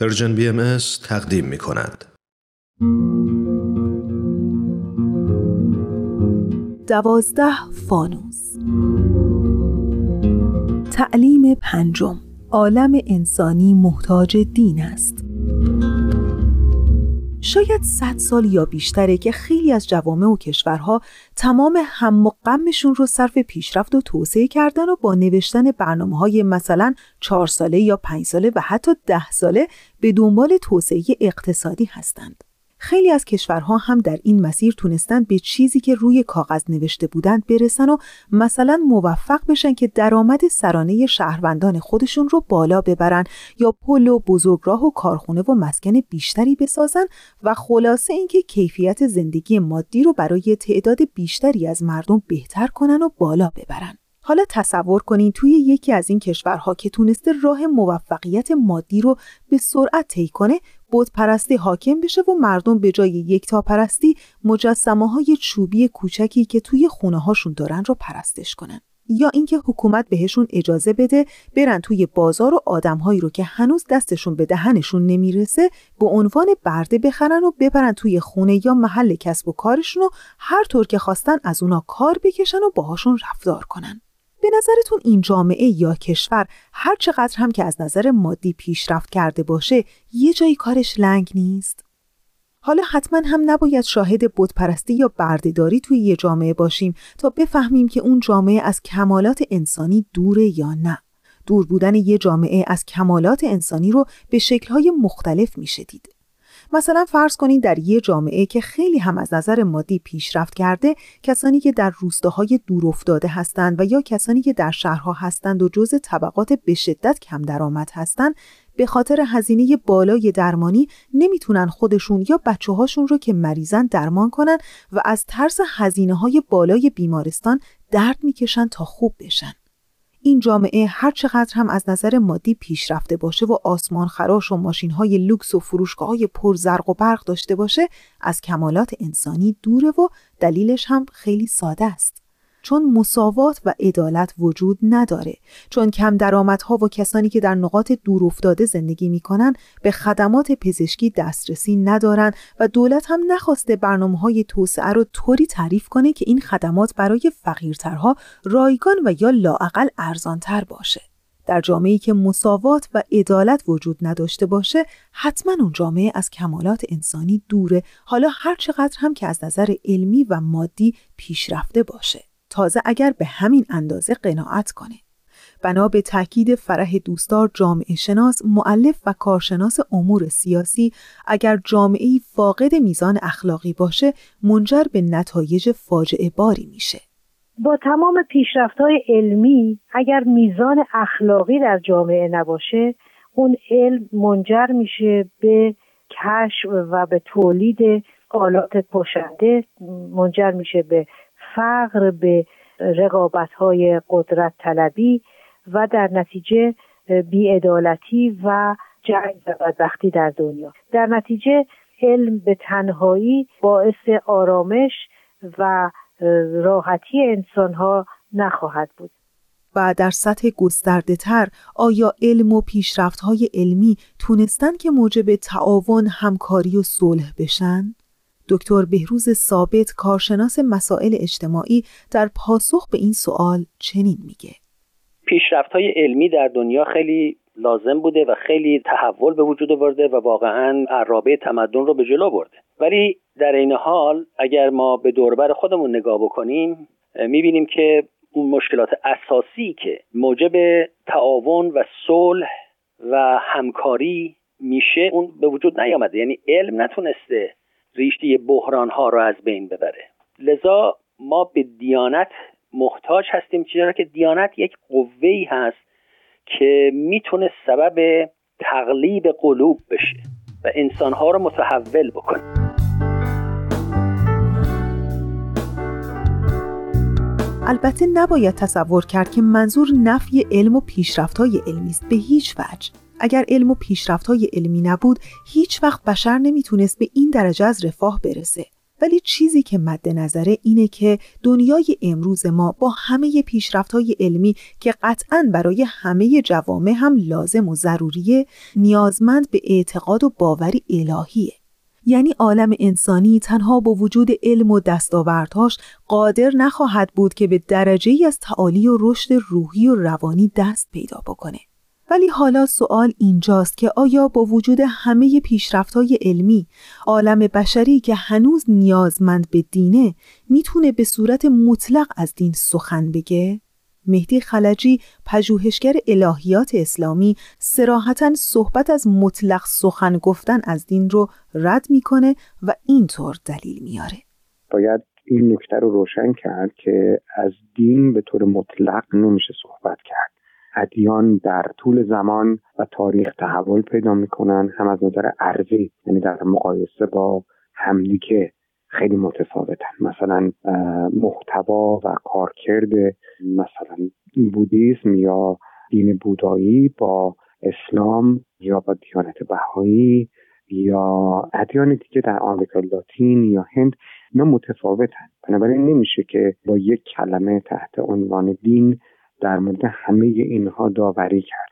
Persian BM تقدیم می کند. دوازده فانوس. تعلیم پنجم. عالم انسانی محتاج دین است. شاید صد سال یا بیشتره که خیلی از جوامع و کشورها تمام هم و غمشون رو صرف پیشرفت و توسعه کردن و با نوشتن برنامه های مثلا چهار ساله یا پنج ساله و حتی ده ساله به دنبال توسعه اقتصادی هستند. خیلی از کشورها هم در این مسیر تونستند به چیزی که روی کاغذ نوشته بودند برسن و مثلا موفق بشن که درآمد سرانه شهروندان خودشون رو بالا ببرن یا پل و بزرگراه و کارخونه و مسکن بیشتری بسازن و خلاصه اینکه کیفیت زندگی مادی رو برای تعداد بیشتری از مردم بهتر کنن و بالا ببرن. حالا تصور کنین توی یکی از این کشورها که تونسته راه موفقیت مادی رو به سرعت طی کنه بود پرستی حاکم بشه و مردم به جای یک تا پرستی مجسمه های چوبی کوچکی که توی خونه هاشون دارن رو پرستش کنن. یا اینکه حکومت بهشون اجازه بده برن توی بازار و آدمهایی رو که هنوز دستشون به دهنشون نمی‌رسه به عنوان برده بخرن و ببرن توی خونه یا محل کسب و کارشون و هر طور که خواستن از اونا کار بکشن و باهاشون رفتار کنن. به نظرتون این جامعه یا کشور هر چقدر هم که از نظر مادی پیشرفت کرده باشه یه جایی کارش لنگ نیست؟ حالا حتما هم نباید شاهد بودپرستی یا بردهداری توی یه جامعه باشیم تا بفهمیم که اون جامعه از کمالات انسانی دوره یا نه. دور بودن یه جامعه از کمالات انسانی رو به شکلهای مختلف میشه دید. مثلا فرض کنید در یه جامعه که خیلی هم از نظر مادی پیشرفت کرده کسانی که در روستاهای دور افتاده هستند و یا کسانی که در شهرها هستند و جز طبقات به شدت کم درآمد هستند به خاطر هزینه بالای درمانی نمی‌تونن خودشون یا بچه هاشون رو که مریضن درمان کنن و از ترس هزینه های بالای بیمارستان درد می‌کشن تا خوب بشن. این جامعه هر چقدر هم از نظر مادی پیشرفته باشه و آسمان خراش و ماشین های لوکس و فروشگاه های پر زرق و برق داشته باشه از کمالات انسانی دوره و دلیلش هم خیلی ساده است. چون مساوات و عدالت وجود نداره چون کم درآمدها و کسانی که در نقاط دور افتاده زندگی می‌کنن به خدمات پزشکی دسترسی ندارن و دولت هم نخواسته برنامه های توسعه رو طوری تعریف کنه که این خدمات برای فقیرترها رایگان و یا لاعقل ارزانتر باشه. در جامعه‌ای که مساوات و عدالت وجود نداشته باشه حتما اون جامعه از کمالات انسانی دوره حالا هر چقدر هم که از نظر علمی و مادی پیشرفته باشه. تازه اگر به همین اندازه قناعت کنه. بنا به تاکید فرح دوستدار جامعه شناس، معلف و کارشناس امور سیاسی اگر جامعه فاقد میزان اخلاقی باشه منجر به نتایج فاجعه باری میشه. با تمام پیشرفت های علمی اگر میزان اخلاقی در جامعه نباشه اون علم منجر میشه به کشف و به تولید آلات پشنده منجر میشه به فقر به رقابت های قدرت طلبی و در نتیجه بیعدالتی و جنگ و بدبختی در دنیا در نتیجه علم به تنهایی باعث آرامش و راحتی انسان ها نخواهد بود و در سطح گسترده تر آیا علم و پیشرفت های علمی تونستن که موجب تعاون، همکاری و صلح بشن؟ دکتر بهروز ثابت کارشناس مسائل اجتماعی در پاسخ به این سوال چنین میگه. پیشرفت های علمی در دنیا خیلی لازم بوده و خیلی تحول به وجود آورده و واقعا عرابه تمدن رو به جلو برده. ولی در این حال اگر ما به دوربر خودمون نگاه بکنیم می‌بینیم که اون مشکلات اساسی که موجب تعاون و صلح و همکاری میشه اون به وجود نیامده. یعنی علم نتونسته ریشته بحران ها رو از بین ببره. لذا ما به دیانت محتاج هستیم چرا که دیانت یک قوه هست که می‌تونه سبب تقلیب قلوب بشه و انسانها رو متحول بکنه. البته نباید تصور کرد که منظور نفی علم و پیشرفت های علمی است به هیچ وجه. اگر علم و پیشرفت های علمی نبود هیچ وقت بشر نمی‌تونست به این درجه از رفاه برسه ولی چیزی که مد نظره اینه که دنیای امروز ما با همه پیشرفت های علمی که قطعا برای همه جوامع هم لازم و ضروریه نیازمند به اعتقاد و باوری الهیه. یعنی عالم انسانی تنها با وجود علم و دستاوردهاش قادر نخواهد بود که به درجه ای از تعالی و رشد روحی و روانی دست پیدا بکنه. ولی حالا سوال اینجاست که آیا با وجود همه پیشرفت‌های علمی عالم بشری که هنوز نیازمند به دینه می‌تونه به صورت مطلق از دین سخن بگه؟ مهدی خلجی پژوهشگر الهیات اسلامی سراحتا صحبت از مطلق سخن گفتن از دین رو رد می‌کنه و اینطور دلیل میاره باید این نکته رو روشن کرد که از دین به طور مطلق نمیشه صحبت کرد ادیان در طول زمان و تاریخ تحول پیدا می‌کنن. هم از نظر عرضی یعنی در مقایسه با همدیگه خیلی متفاوتن. مثلا محتوا و کارکرد مثلا بودیسم یا دین بودایی با اسلام یا با دیانت بهایی یا ادیان دیگه در آمریکا لاتین یا هند اینا متفاوتن. بنابراین نمیشه که با یک کلمه تحت عنوان دین در مورد همه اینها داوری کرد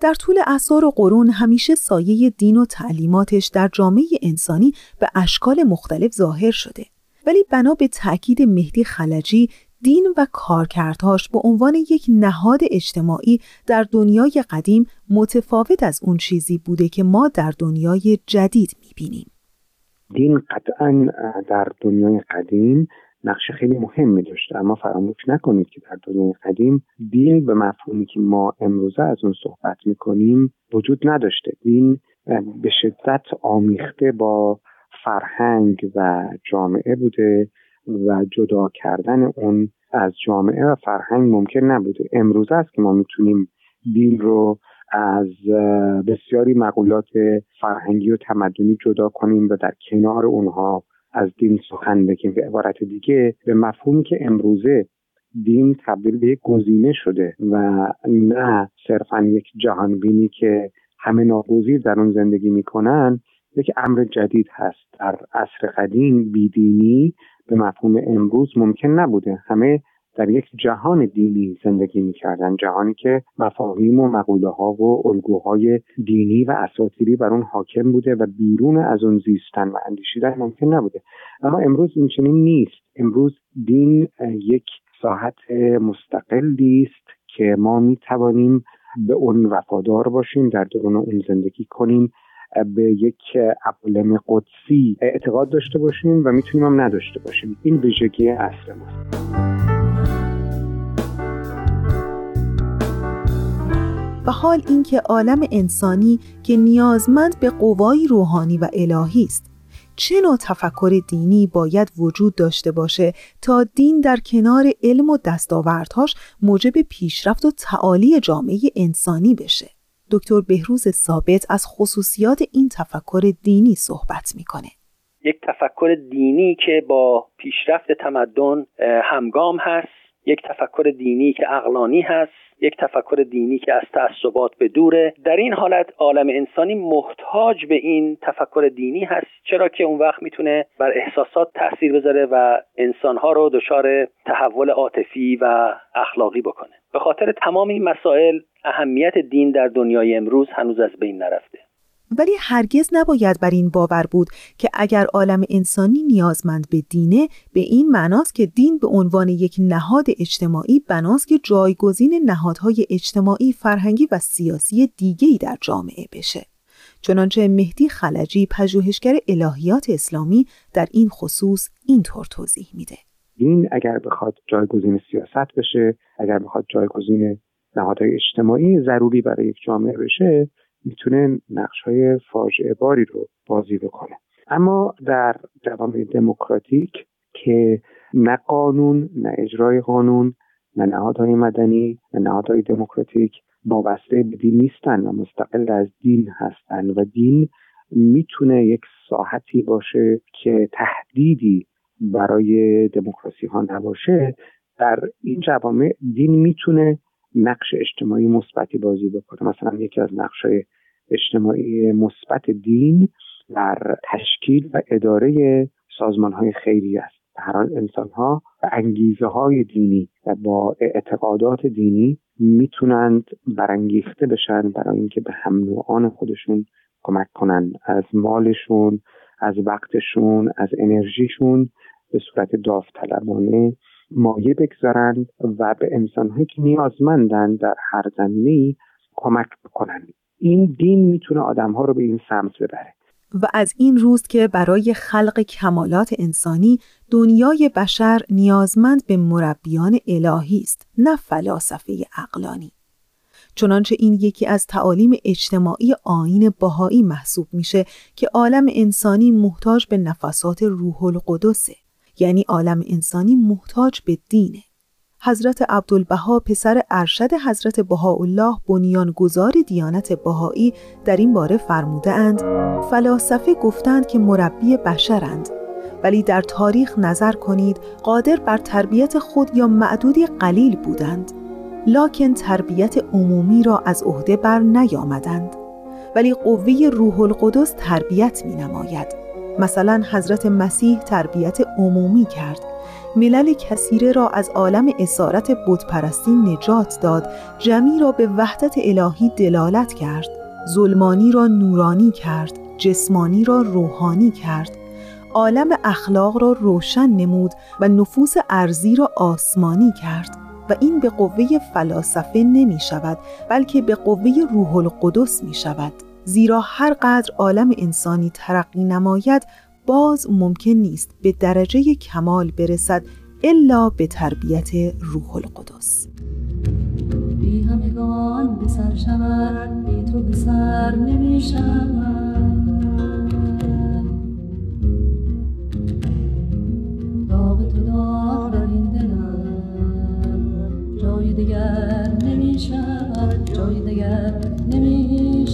در طول اثار و قرون همیشه سایه دین و تعلیماتش در جامعه انسانی به اشکال مختلف ظاهر شده ولی بنا به تاکید مهدی خلجی دین و کارکردهاش به عنوان یک نهاد اجتماعی در دنیای قدیم متفاوت از اون چیزی بوده که ما در دنیای جدید می‌بینیم. دین قطعا در دنیای قدیم نقش خیلی مهمی داشته. اما فراموش نکنید که در دنیای قدیم دین به مفهومی که ما امروزه از اون صحبت می‌کنیم وجود نداشته. دین به شدت آمیخته با فرهنگ و جامعه بوده و جدا کردن اون از جامعه و فرهنگ ممکن نبوده. امروزه است که ما می‌تونیم دین رو از بسیاری مقولات فرهنگی و تمدنی جدا کنیم و در کنار اونها از دین سخن بگیم به عبارت دیگه به مفهومی که امروزه دین تبدیل به یک گزینه شده و نه صرفا یک جهانبینی که همه ناگزیر در اون زندگی می‌کنن یک امر جدید هست. در عصر قدیم بیدینی به مفهوم امروز ممکن نبوده. همه در یک جهان دینی زندگی می‌کردن جهانی که مفاهیم و مقوله ها و الگوهای دینی و اساطیری بر اون حاکم بوده و بیرون از اون زیستن و اندیشیدن ممکن نبوده. اما امروز این نیست. امروز دین یک ساحت مستقلی است که ما می توانیم به اون وفادار باشیم در درون اون زندگی کنیم به یک عالم قدسی اعتقاد داشته باشیم و می‌تونیم هم نداشته باشیم. این ویژگی اصل ماست. و حال اینکه عالم انسانی که نیازمند به قوایی روحانی و الهی است. چه نوع تفکر دینی باید وجود داشته باشه تا دین در کنار علم و دستاوردهاش موجب پیشرفت و تعالی جامعه انسانی بشه؟ دکتر بهروز ثابت از خصوصیات این تفکر دینی صحبت می‌کنه. یک تفکر دینی که با پیشرفت تمدن همگام هست. یک تفکر دینی که اقلانی هست. یک تفکر دینی که از تعصبات به دوره. در این حالت عالم انسانی محتاج به این تفکر دینی هست. چرا که اون وقت می‌تونه بر احساسات تاثیر بذاره و انسانها رو دچار تحول عاطفی و اخلاقی بکنه. به خاطر تمام این مسائل اهمیت دین در دنیای امروز هنوز از بین نرفته. ولی هرگز نباید بر این باور بود که اگر عالم انسانی نیازمند به دینه به این معناست که دین به عنوان یک نهاد اجتماعی بناست که جایگزین نهادهای اجتماعی فرهنگی و سیاسی دیگری در جامعه بشه. چنانچه مهدی خلجی پژوهشگر الهیات اسلامی در این خصوص اینطور توضیح میده. دین اگر بخواد جایگزین سیاست بشه اگر بخواد جایگزین نهادهای اجتماعی ضروری برای یک جامعه بشه می‌تونه نقش های فاجعه باری رو بازی بکنه. اما در جوامع دموکراتیک که نه قانون نه اجرای قانون نه نهادهای مدنی نه نهادهای دموکراتیک وابسته به دین نیستن و مستقل از دین هستن و دین می‌تونه یک ساحتی باشه که تهدیدی برای دموکراسی ها نباشه. در این جوامع دین می‌تونه نقش اجتماعی مثبتی بازی بکنه. مثلا یکی از نقش اجتماعی مثبت دین در تشکیل و اداره سازمان های خیری است هر انسان ها به انگیزه های دینی و با اعتقادات دینی می‌تونند برانگیخته بشن برای اینکه به هم نوعان خودشون کمک کنن. از مالشون از وقتشون از انرژیشون به صورت داوطلبانه مایه بگذارند و به انسانهایی که نیازمندن در هر زمینه کمک بکنن این دین می‌تونه آدمها رو به این سمت ببره. و از این روز که برای خلق کمالات انسانی دنیای بشر نیازمند به مربیان الهی است نه فلاسفه اقلانی چنانچه این یکی از تعالیم اجتماعی آین باهایی محسوب میشه که عالم انسانی محتاج به نفسات روح القدسه. یعنی عالم انسانی محتاج به دینه. حضرت عبدالبها پسر ارشد حضرت بهاءالله بنیانگذار دیانت بهایی در این باره فرموده اند فلاسفه گفتند که مربی بشرند. ولی در تاریخ نظر کنید قادر بر تربیت خود یا معدودی قلیل بودند. لکن تربیت عمومی را از عهده بر نیامدند. ولی قوه روح القدس تربیت می نماید مثلا حضرت مسیح تربیت عمومی کرد. ملل کثیره را از عالم اسارت بتپرستی نجات داد جمعی را به وحدت الهی دلالت کرد. ظلمانی را نورانی کرد جسمانی را روحانی کرد. عالم اخلاق را روشن نمود و نفوس ارزی را آسمانی کرد. و این به قوه فلاسفه نمی شود بلکه به قوه روح القدس می شود زیرا هر قدر عالم انسانی ترقی نماید باز ممکن نیست به درجه کمال برسد الا به تربیت روح القدس. بی همگان به سر شود بی تو به سر نمی شود. داغ تو داغ در این جای دیگر نمی جای دیگر نمی